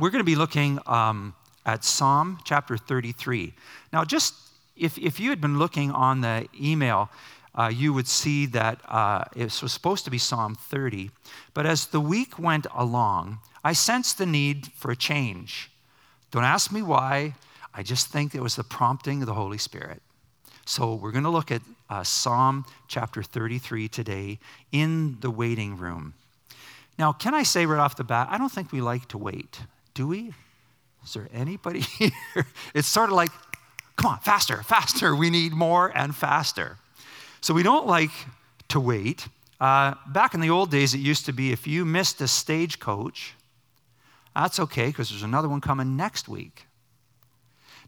we're going to be looking um, at Psalm chapter 33. Now, just if, if you had been looking on the email, uh, you would see that uh, it was supposed to be Psalm 30. But as the week went along, I sensed the need for a change. Don't ask me why. I just think it was the prompting of the Holy Spirit. So we're going to look at uh, Psalm chapter 33 today in the waiting room. Now, can I say right off the bat, I don't think we like to wait, do we? Is there anybody here? It's sort of like, come on, faster, faster. We need more and faster. So we don't like to wait. Uh, back in the old days, it used to be if you missed a stagecoach, that's okay because there's another one coming next week.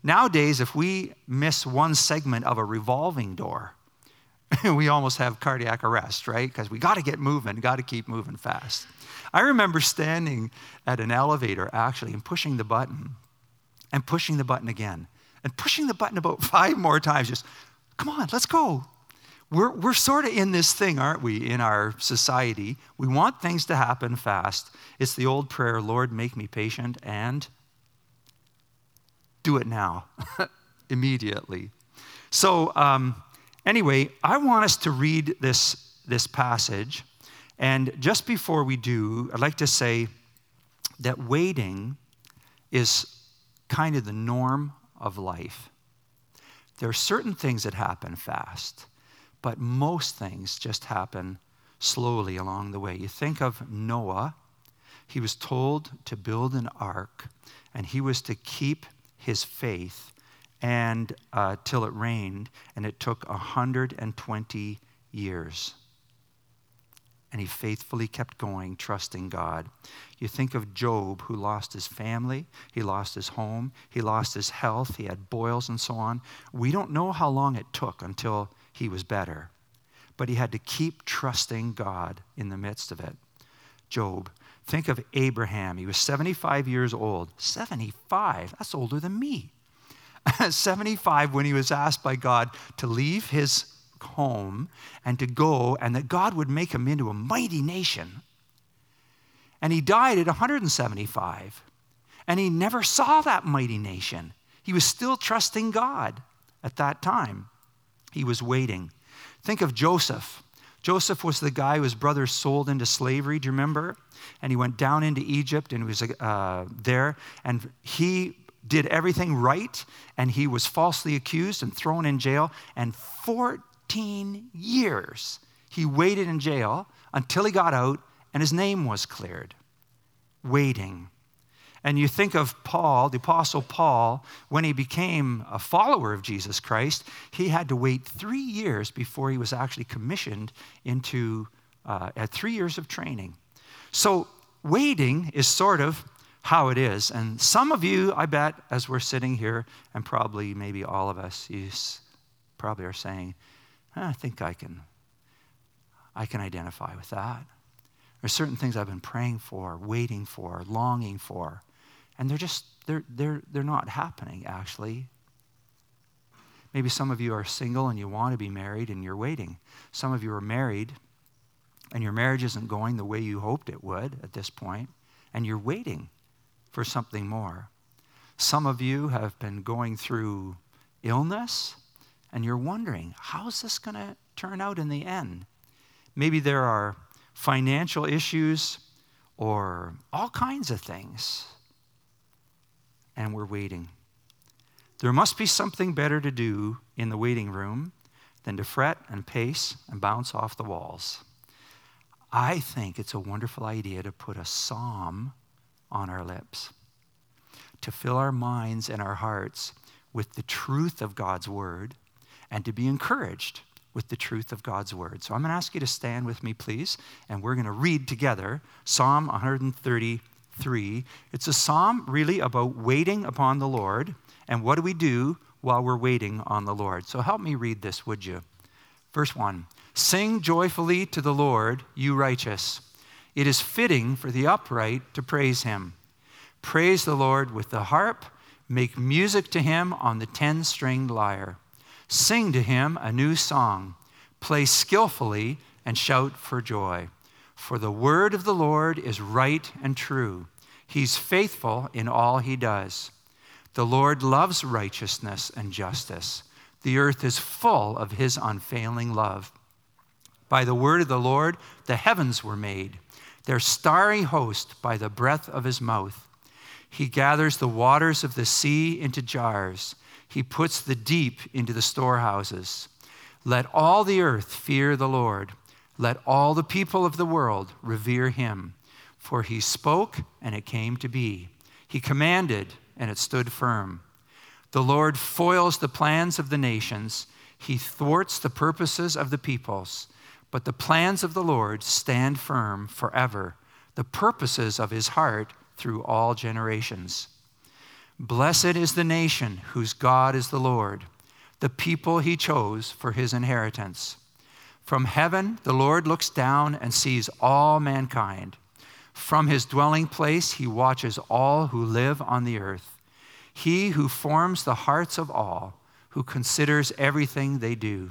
Nowadays, if we miss one segment of a revolving door, we almost have cardiac arrest, right? Because we got to get moving, got to keep moving fast. I remember standing at an elevator actually and pushing the button and pushing the button again and pushing the button about five more times. Just, come on, let's go. We're, we're sort of in this thing, aren't we, in our society? We want things to happen fast. It's the old prayer Lord, make me patient and do it now, immediately. So, um, anyway, I want us to read this, this passage. And just before we do, I'd like to say that waiting is kind of the norm of life. There are certain things that happen fast, but most things just happen slowly along the way. You think of Noah, he was told to build an ark, and he was to keep his faith and uh, till it rained, and it took 120 years. And he faithfully kept going, trusting God. You think of Job, who lost his family, he lost his home, he lost his health, he had boils and so on. We don't know how long it took until he was better, but he had to keep trusting God in the midst of it. Job. Think of Abraham. He was 75 years old. 75? That's older than me. 75 when he was asked by God to leave his home and to go, and that God would make him into a mighty nation. And he died at 175, and he never saw that mighty nation. He was still trusting God at that time. He was waiting. Think of Joseph. Joseph was the guy whose brothers sold into slavery, do you remember? And he went down into Egypt and he was uh, there, and he did everything right, and he was falsely accused and thrown in jail. And 14 years he waited in jail until he got out and his name was cleared. Waiting. And you think of Paul, the Apostle Paul, when he became a follower of Jesus Christ, he had to wait three years before he was actually commissioned into, uh, at three years of training. So, waiting is sort of how it is. And some of you, I bet, as we're sitting here, and probably maybe all of us, you probably are saying, I think I can, I can identify with that. There's certain things I've been praying for, waiting for, longing for and they're just they're they're they're not happening actually maybe some of you are single and you want to be married and you're waiting some of you are married and your marriage isn't going the way you hoped it would at this point and you're waiting for something more some of you have been going through illness and you're wondering how's this going to turn out in the end maybe there are financial issues or all kinds of things and we're waiting. There must be something better to do in the waiting room than to fret and pace and bounce off the walls. I think it's a wonderful idea to put a psalm on our lips, to fill our minds and our hearts with the truth of God's word, and to be encouraged with the truth of God's word. So I'm going to ask you to stand with me, please, and we're going to read together Psalm 133. It's a psalm really about waiting upon the Lord and what do we do while we're waiting on the Lord. So help me read this, would you? Verse 1 Sing joyfully to the Lord, you righteous. It is fitting for the upright to praise him. Praise the Lord with the harp, make music to him on the ten stringed lyre. Sing to him a new song, play skillfully, and shout for joy. For the word of the Lord is right and true. He's faithful in all he does. The Lord loves righteousness and justice. The earth is full of his unfailing love. By the word of the Lord, the heavens were made, their starry host by the breath of his mouth. He gathers the waters of the sea into jars, he puts the deep into the storehouses. Let all the earth fear the Lord. Let all the people of the world revere him. For he spoke, and it came to be. He commanded, and it stood firm. The Lord foils the plans of the nations, he thwarts the purposes of the peoples. But the plans of the Lord stand firm forever, the purposes of his heart through all generations. Blessed is the nation whose God is the Lord, the people he chose for his inheritance. From heaven, the Lord looks down and sees all mankind. From his dwelling place, he watches all who live on the earth. He who forms the hearts of all, who considers everything they do.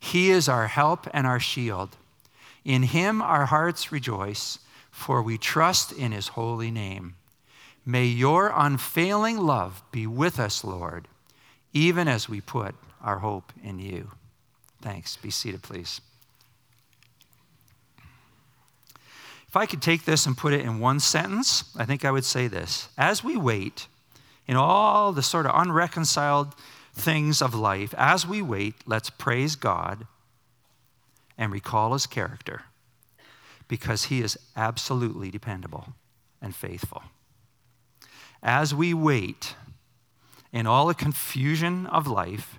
He is our help and our shield. In him our hearts rejoice, for we trust in his holy name. May your unfailing love be with us, Lord, even as we put our hope in you. Thanks. Be seated, please. If I could take this and put it in one sentence, I think I would say this. As we wait in all the sort of unreconciled things of life, as we wait, let's praise God and recall his character because he is absolutely dependable and faithful. As we wait in all the confusion of life,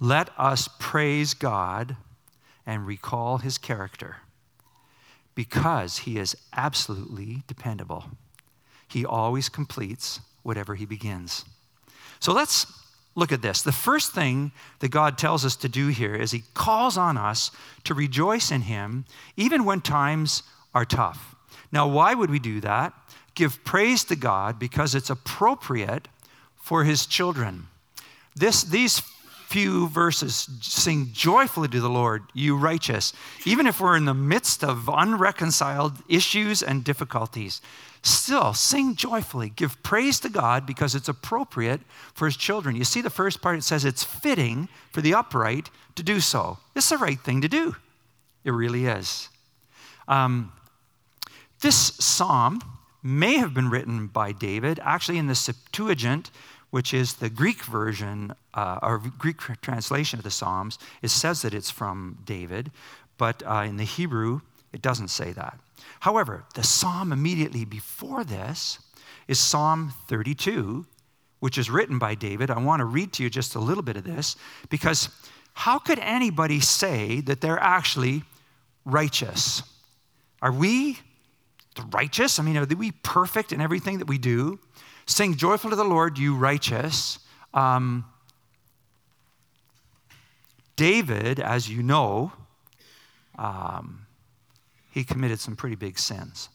let us praise God and recall his character because he is absolutely dependable. He always completes whatever he begins. So let's look at this. The first thing that God tells us to do here is he calls on us to rejoice in him even when times are tough. Now, why would we do that? Give praise to God because it's appropriate for his children. This, these few verses sing joyfully to the Lord, you righteous, even if we're in the midst of unreconciled issues and difficulties. Still, sing joyfully. Give praise to God because it's appropriate for his children. You see, the first part, it says it's fitting for the upright to do so. It's the right thing to do. It really is. Um, this psalm may have been written by David. Actually, in the Septuagint, which is the Greek version uh, or Greek translation of the Psalms, it says that it's from David, but uh, in the Hebrew, it doesn't say that. However, the psalm immediately before this is Psalm 32, which is written by David. I want to read to you just a little bit of this because how could anybody say that they're actually righteous? Are we the righteous? I mean, are we perfect in everything that we do? Sing joyful to the Lord, you righteous. Um, David, as you know, um, he committed some pretty big sins.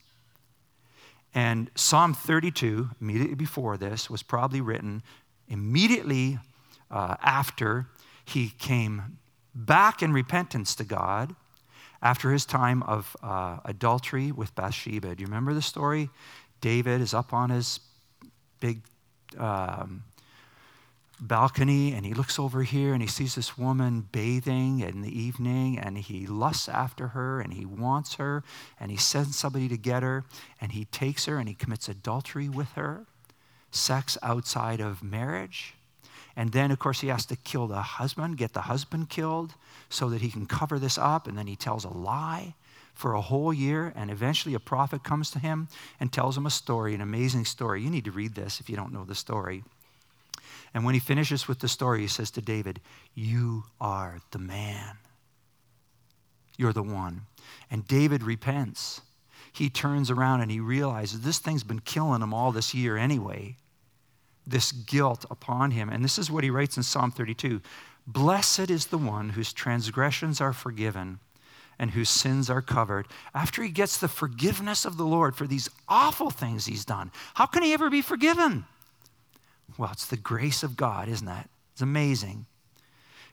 And Psalm 32, immediately before this, was probably written immediately uh, after he came back in repentance to God after his time of uh, adultery with Bathsheba. Do you remember the story? David is up on his big um, balcony and he looks over here and he sees this woman bathing in the evening and he lusts after her and he wants her and he sends somebody to get her and he takes her and he commits adultery with her, sex outside of marriage. And then, of course, he has to kill the husband, get the husband killed so that he can cover this up. And then he tells a lie for a whole year, and eventually a prophet comes to him and tells him a story, an amazing story. You need to read this if you don't know the story. And when he finishes with the story, he says to David, You are the man. You're the one. And David repents. he turns around and he realizes this thing's been killing him all this year anyway. This guilt upon him. And this is what he writes in Psalm 32 Blessed is the one whose transgressions are forgiven and whose sins are covered. After he gets the forgiveness of the Lord for these awful things he's done, how can he ever be forgiven? Well, it's the grace of God, isn't it? It's amazing.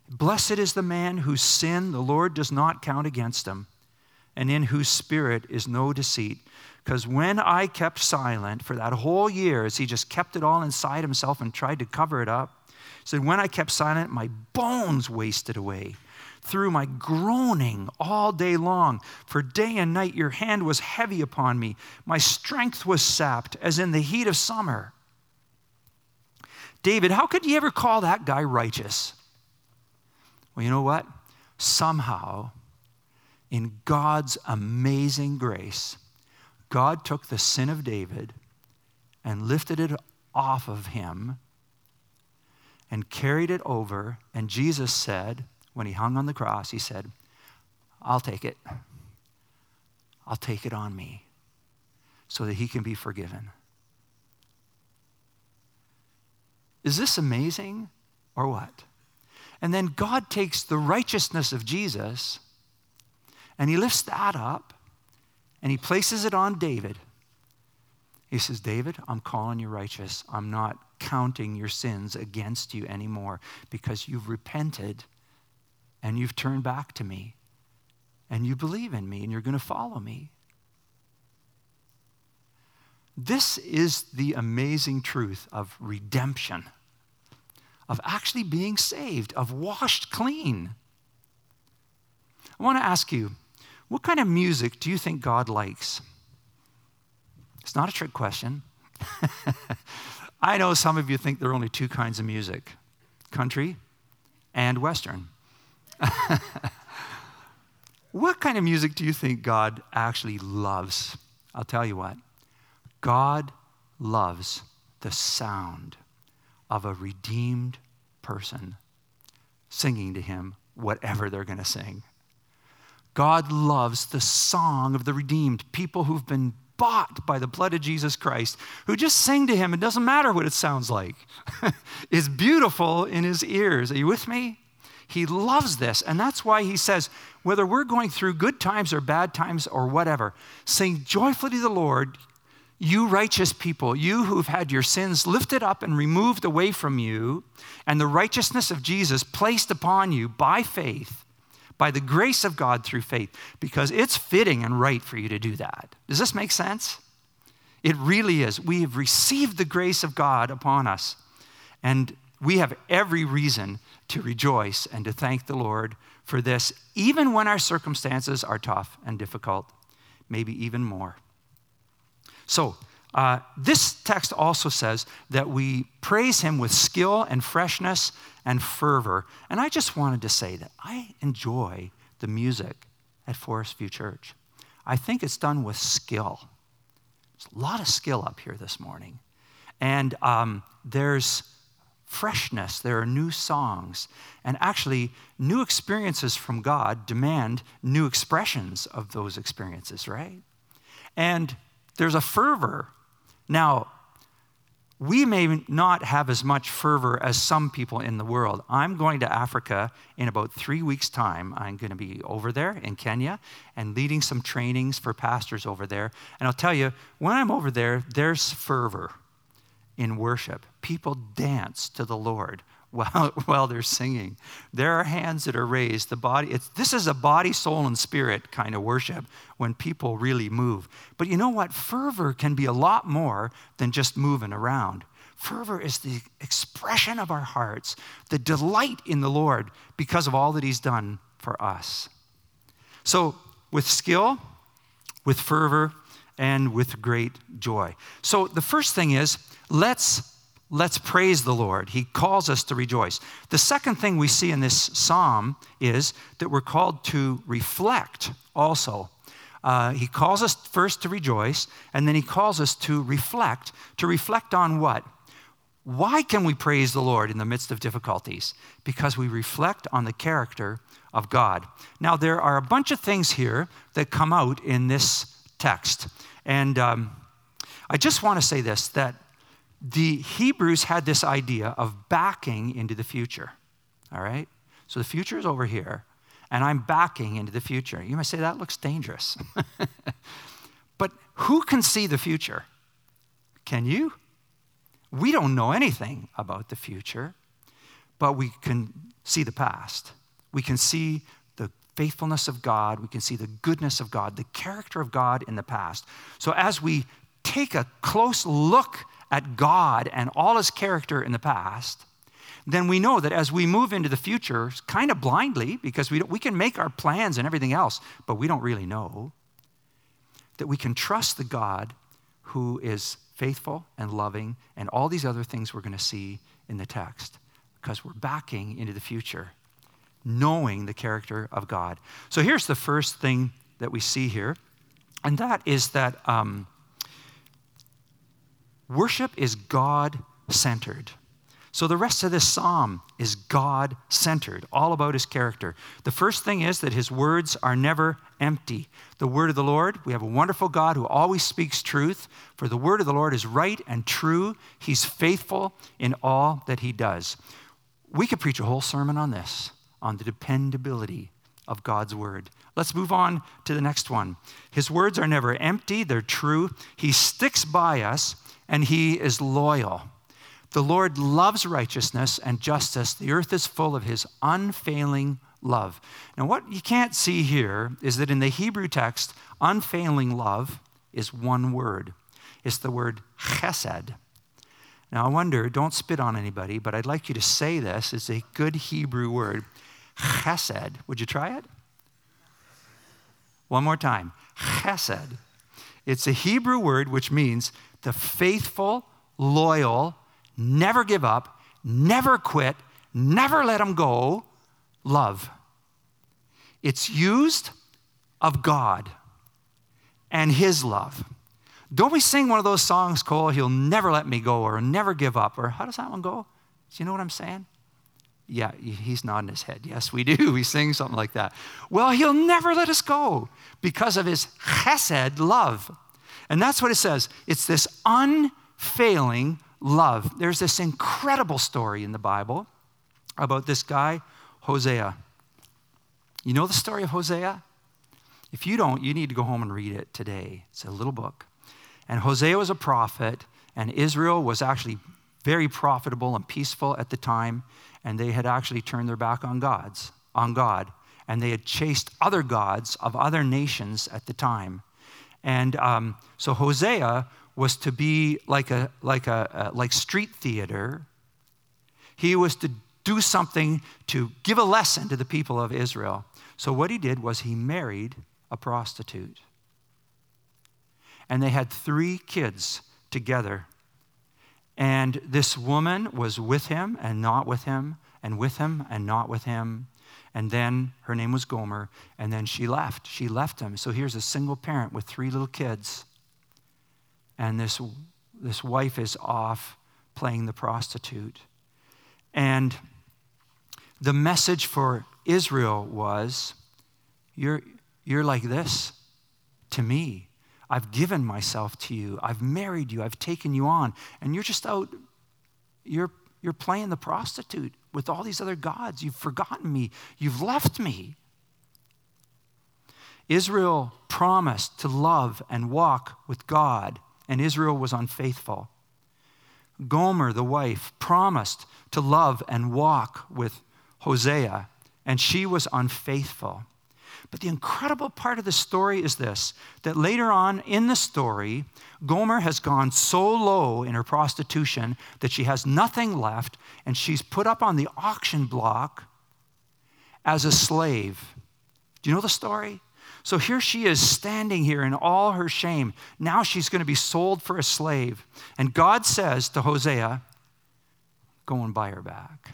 Blessed is the man whose sin the Lord does not count against him, and in whose spirit is no deceit. Because when I kept silent for that whole year, as he just kept it all inside himself and tried to cover it up, said, When I kept silent, my bones wasted away through my groaning all day long. For day and night your hand was heavy upon me. My strength was sapped as in the heat of summer. David, how could you ever call that guy righteous? Well, you know what? Somehow, in God's amazing grace, God took the sin of David and lifted it off of him and carried it over. And Jesus said, when he hung on the cross, he said, I'll take it. I'll take it on me so that he can be forgiven. Is this amazing or what? And then God takes the righteousness of Jesus and he lifts that up and he places it on David. He says, David, I'm calling you righteous. I'm not counting your sins against you anymore because you've repented and you've turned back to me and you believe in me and you're going to follow me. This is the amazing truth of redemption of actually being saved, of washed clean. I want to ask you, what kind of music do you think God likes? It's not a trick question. I know some of you think there are only two kinds of music country and Western. what kind of music do you think God actually loves? I'll tell you what. God loves the sound of a redeemed person singing to him whatever they're going to sing. God loves the song of the redeemed, people who've been bought by the blood of Jesus Christ, who just sing to him. It doesn't matter what it sounds like. it's beautiful in his ears. Are you with me? He loves this. And that's why he says, whether we're going through good times or bad times or whatever, sing joyfully to the Lord, you righteous people, you who've had your sins lifted up and removed away from you, and the righteousness of Jesus placed upon you by faith, by the grace of God through faith, because it's fitting and right for you to do that. Does this make sense? It really is. We have received the grace of God upon us, and we have every reason to rejoice and to thank the Lord for this, even when our circumstances are tough and difficult, maybe even more. So, uh, this text also says that we praise him with skill and freshness and fervor. And I just wanted to say that I enjoy the music at Forest View Church. I think it's done with skill. There's a lot of skill up here this morning. And um, there's freshness, there are new songs. And actually, new experiences from God demand new expressions of those experiences, right? And there's a fervor. Now, we may not have as much fervor as some people in the world. I'm going to Africa in about three weeks' time. I'm going to be over there in Kenya and leading some trainings for pastors over there. And I'll tell you, when I'm over there, there's fervor in worship. People dance to the Lord while, while they're singing. There are hands that are raised. The body, it's, this is a body, soul, and spirit kind of worship when people really move. But you know what? Fervor can be a lot more than just moving around. Fervor is the expression of our hearts, the delight in the Lord because of all that He's done for us. So, with skill, with fervor, and with great joy. So, the first thing is let's let's praise the Lord. He calls us to rejoice. The second thing we see in this psalm is that we're called to reflect also. Uh, he calls us first to rejoice, and then he calls us to reflect. To reflect on what? Why can we praise the Lord in the midst of difficulties? Because we reflect on the character of God. Now, there are a bunch of things here that come out in this text. And um, I just want to say this that the Hebrews had this idea of backing into the future. All right? So the future is over here, and I'm backing into the future. You might say that looks dangerous. but who can see the future? Can you? We don't know anything about the future, but we can see the past. We can see the faithfulness of God. We can see the goodness of God, the character of God in the past. So as we take a close look at God and all his character in the past, then we know that as we move into the future, kind of blindly, because we, we can make our plans and everything else, but we don't really know, that we can trust the God who is faithful and loving and all these other things we're going to see in the text, because we're backing into the future, knowing the character of God. So here's the first thing that we see here, and that is that um, worship is God centered. So the rest of this psalm is God centered, all about his character. The first thing is that his words are never empty. The word of the Lord, we have a wonderful God who always speaks truth, for the word of the Lord is right and true. He's faithful in all that he does. We could preach a whole sermon on this, on the dependability of God's word. Let's move on to the next one. His words are never empty, they're true. He sticks by us, and he is loyal. The Lord loves righteousness and justice. The earth is full of his unfailing love. Now, what you can't see here is that in the Hebrew text, unfailing love is one word. It's the word chesed. Now, I wonder, don't spit on anybody, but I'd like you to say this. It's a good Hebrew word. Chesed. Would you try it? One more time. Chesed. It's a Hebrew word which means the faithful, loyal, never give up, never quit, never let them go love. It's used of God and His love. Don't we sing one of those songs, Cole, He'll never let me go or never give up? Or how does that one go? Do you know what I'm saying? Yeah, he's nodding his head. Yes, we do. We sing something like that. Well, he'll never let us go because of his chesed love. And that's what it says. It's this unfailing love. There's this incredible story in the Bible about this guy, Hosea. You know the story of Hosea? If you don't, you need to go home and read it today. It's a little book. And Hosea was a prophet, and Israel was actually very profitable and peaceful at the time, and they had actually turned their back on God's, on God, and they had chased other gods of other nations at the time. And um, so Hosea was to be like a like a, like street theater. He was to do something to give a lesson to the people of Israel. So what he did was he married a prostitute. And they had three kids together. And this woman was with him and not with him, and with him and not with him. And then her name was Gomer, and then she left. She left him. So here's a single parent with three little kids and this, this wife is off playing the prostitute. And the message for Israel was you're, you're like this to me. I've given myself to you. I've married you. I've taken you on. And you're just out, you're, you're playing the prostitute with all these other gods. You've forgotten me. You've left me. Israel promised to love and walk with God and Israel was unfaithful. Gomer, the wife, promised to love and walk with Hosea, and she was unfaithful. But the incredible part of the story is this that later on in the story, Gomer has gone so low in her prostitution that she has nothing left, and she's put up on the auction block as a slave. Do you know the story? So here she is standing here in all her shame. Now she's going to be sold for a slave. And God says to Hosea, Go and buy her back.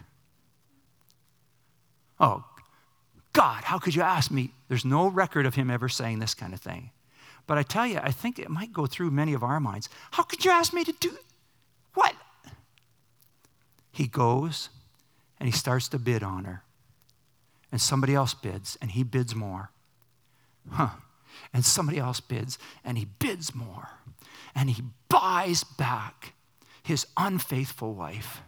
Oh, God, how could you ask me? There's no record of him ever saying this kind of thing. But I tell you, I think it might go through many of our minds. How could you ask me to do what? He goes and he starts to bid on her. And somebody else bids, and he bids more. Huh. And somebody else bids, and he bids more. And he buys back his unfaithful wife.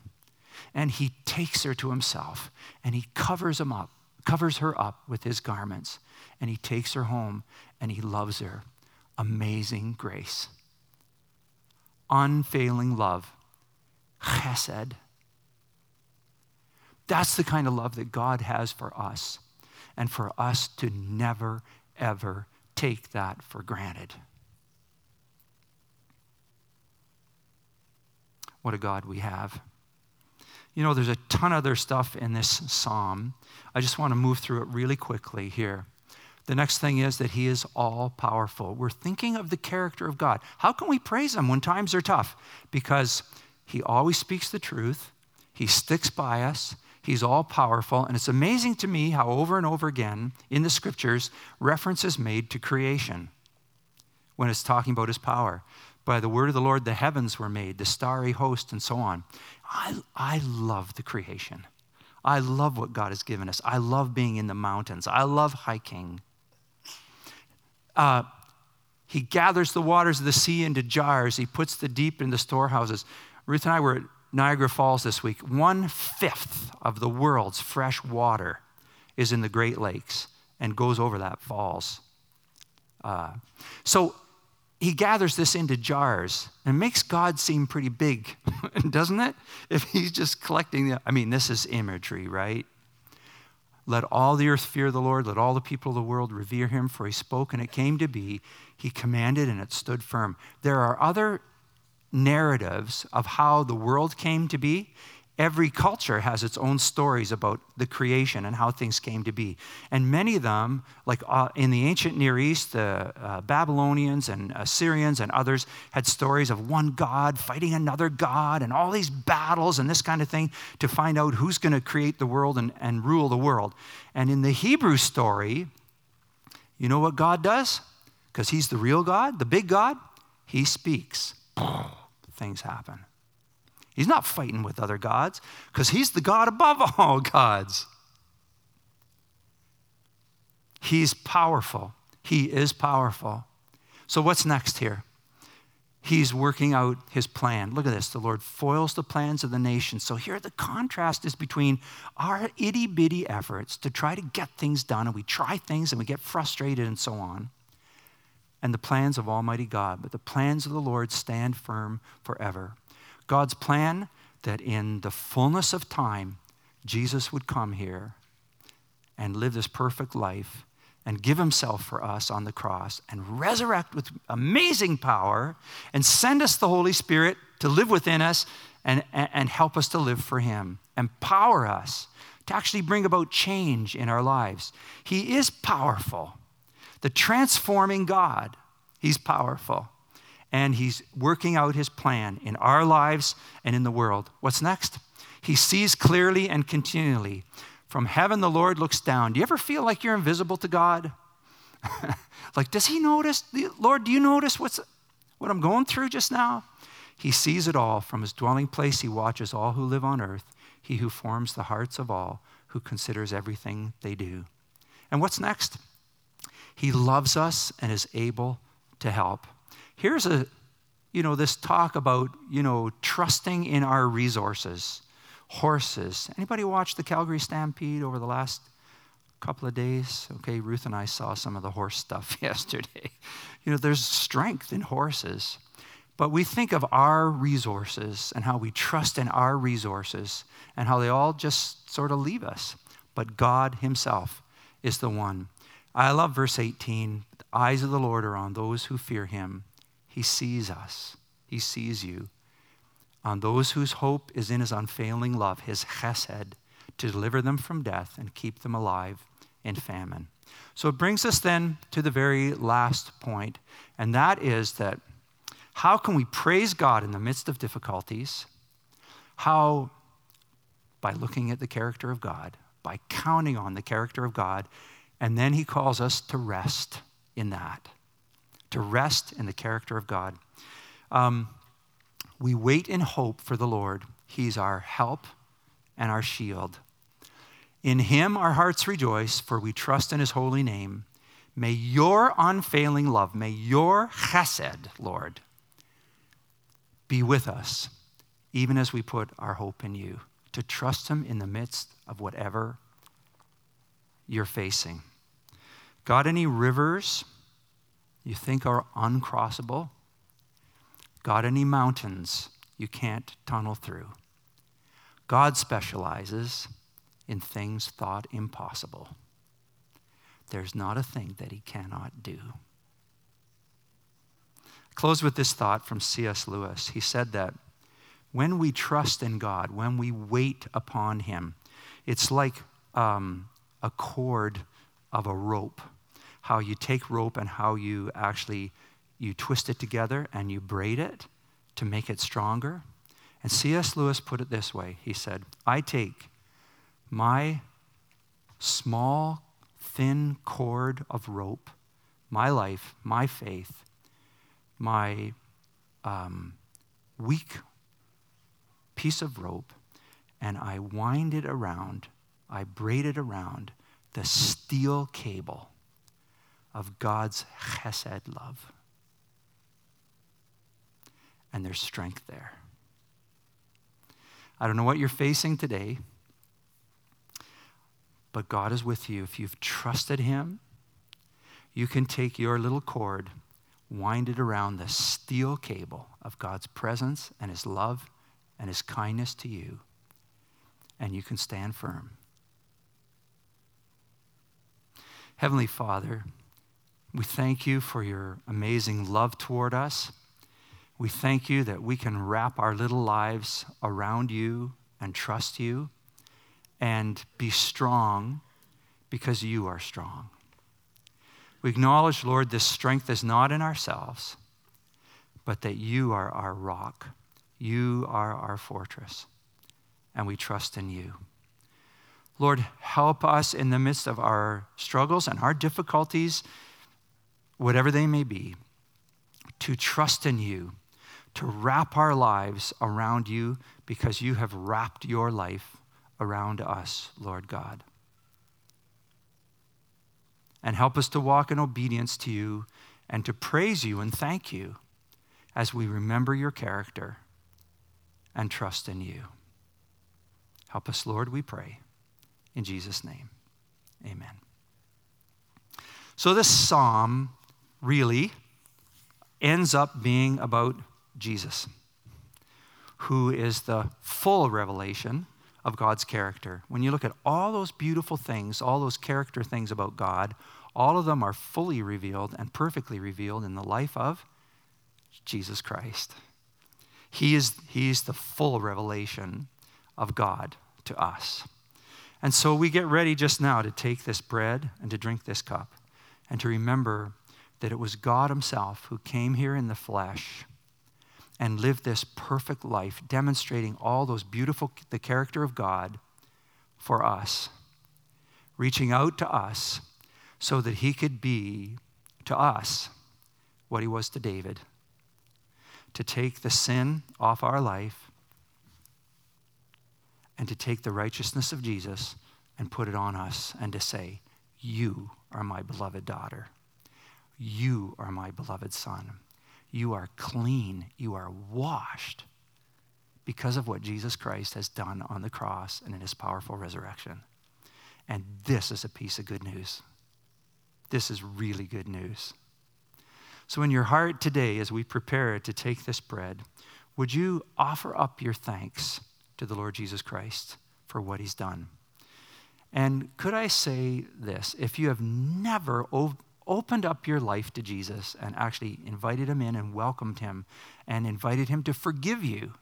And he takes her to himself, and he covers him up, covers her up with his garments, and he takes her home, and he loves her. Amazing grace. Unfailing love. Chesed. That's the kind of love that God has for us, and for us to never, ever take that for granted. What a God we have. You know, there's a ton of other stuff in this psalm. I just want to move through it really quickly here. The next thing is that he is all powerful. We're thinking of the character of God. How can we praise him when times are tough? Because he always speaks the truth, he sticks by us, He's all powerful. And it's amazing to me how over and over again in the scriptures, reference is made to creation when it's talking about his power. By the word of the Lord, the heavens were made, the starry host, and so on. I, I love the creation. I love what God has given us. I love being in the mountains. I love hiking. Uh, he gathers the waters of the sea into jars. He puts the deep into storehouses. Ruth and I were at Niagara Falls this week. One fifth of the world's fresh water is in the Great Lakes and goes over that falls. Uh, so he gathers this into jars and makes God seem pretty big, doesn't it? If he's just collecting the, I mean, this is imagery, right? Let all the earth fear the Lord. Let all the people of the world revere him, for he spoke and it came to be. He commanded and it stood firm. There are other narratives of how the world came to be. Every culture has its own stories about the creation and how things came to be. And many of them, like uh, in the ancient Near East, the uh, Babylonians and Assyrians and others had stories of one God fighting another God and all these battles and this kind of thing to find out who's going to create the world and, and rule the world. And in the Hebrew story, you know what God does? Because He's the real God, the big God? He speaks things happen. He's not fighting with other gods because he's the God above all gods. He's powerful. He is powerful. So, what's next here? He's working out his plan. Look at this. The Lord foils the plans of the nation. So, here the contrast is between our itty bitty efforts to try to get things done, and we try things and we get frustrated and so on, and the plans of Almighty God, but the plans of the Lord stand firm forever. God's plan that in the fullness of time, Jesus would come here and live this perfect life and give himself for us on the cross and resurrect with amazing power and send us the Holy Spirit to live within us and, and help us to live for him, empower us to actually bring about change in our lives. He is powerful the transforming God. He's powerful. And he's working out his plan in our lives and in the world. What's next? He sees clearly and continually. From heaven, the Lord looks down. Do you ever feel like you're invisible to God? like, does he notice? Lord, do you notice what's, what I'm going through just now? He sees it all. From his dwelling place, he watches all who live on earth, he who forms the hearts of all, who considers everything they do. And what's next? He loves us and is able to help. Here's a, you know, this talk about, you know, trusting in our resources. Horses. Anybody watch the Calgary Stampede over the last couple of days? Okay, Ruth and I saw some of the horse stuff yesterday. You know, there's strength in horses. But we think of our resources and how we trust in our resources and how they all just sort of leave us. But God Himself is the one I love verse 18. The eyes of the Lord are on those who fear him. He sees us, he sees you. On those whose hope is in his unfailing love, his chesed, to deliver them from death and keep them alive in famine. So it brings us then to the very last point, and that is that how can we praise God in the midst of difficulties? How? By looking at the character of God, by counting on the character of God and then he calls us to rest in that, to rest in the character of God. Um, we wait in hope for the Lord. He's our help and our shield. In him our hearts rejoice, for we trust in his holy name. May your unfailing love, may your chesed, Lord, be with us, even as we put our hope in you, to trust Him in the midst of whatever you're facing. God, any rivers you think are uncrossable? God, any mountains you can't tunnel through? God specializes in things thought impossible. There's not a thing that he cannot do. Close with this thought from C.S. Lewis. He said that when we trust in God, when we wait upon him, it's like um, a cord of a rope. How you take rope and how you actually you twist it together and you braid it to make it stronger. And C.S. Lewis put it this way. He said, "I take my small thin cord of rope, my life, my faith, my um, weak piece of rope, and I wind it around, I braid it around the steel cable of God's chesed love. And there's strength there. I don't know what you're facing today. But God is with you. If you've trusted Him, you can take your little cord, wind it around the steel cable of God's presence and His love and His kindness to you, and you can stand firm. Heavenly Father, we thank you for your amazing love toward us. We thank you that we can wrap our little lives around you and trust you and be strong because you are strong. We acknowledge, Lord, this strength is not in ourselves, but that you are our rock. You are our fortress, and we trust in you. Lord, help us in the midst of our struggles and our difficulties, whatever they may be, to trust in you, to wrap our lives around you because you have wrapped your life around us, Lord God. And help us to walk in obedience to you and to praise you and thank you as we remember your character and trust in you. Help us, Lord, we pray. In Jesus' name, amen. So, this psalm really ends up being about Jesus, who is the full revelation of God's character. When you look at all those beautiful things, all those character things about God, all of them are fully revealed and perfectly revealed in the life of Jesus Christ. He is, he is the full revelation of God to us. And so we get ready just now to take this bread and to drink this cup and to remember that it was God Himself who came here in the flesh and lived this perfect life, demonstrating all those beautiful, the character of God for us, reaching out to us so that he could be to us what he was to David to take the sin off our life and to take the righteousness of Jesus and put it on us and to say, You are my beloved daughter. You are my beloved son. You are clean. You are washed because of what Jesus Christ has done on the cross and in his powerful resurrection. And this is a piece of good news. This is really good news. So, in your heart today, as we prepare to take this bread, would you offer up your thanks to the Lord Jesus Christ for what he's done? And could I say this? If you have never opened up your life to Jesus and actually invited him in and welcomed him and invited him to forgive you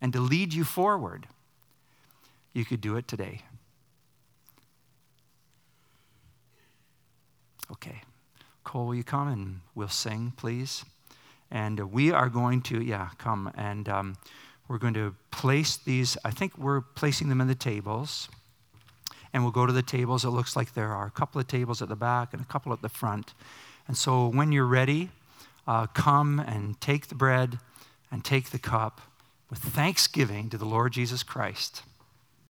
and to lead you forward, you could do it today. Okay. Cole, will you come and we'll sing, please? And we are going to, yeah, come. And um, we're going to place these, I think we're placing them in the tables and we'll go to the tables. It looks like there are a couple of tables at the back and a couple at the front. And so when you're ready, uh, come and take the bread and take the cup with thanksgiving to the Lord Jesus Christ.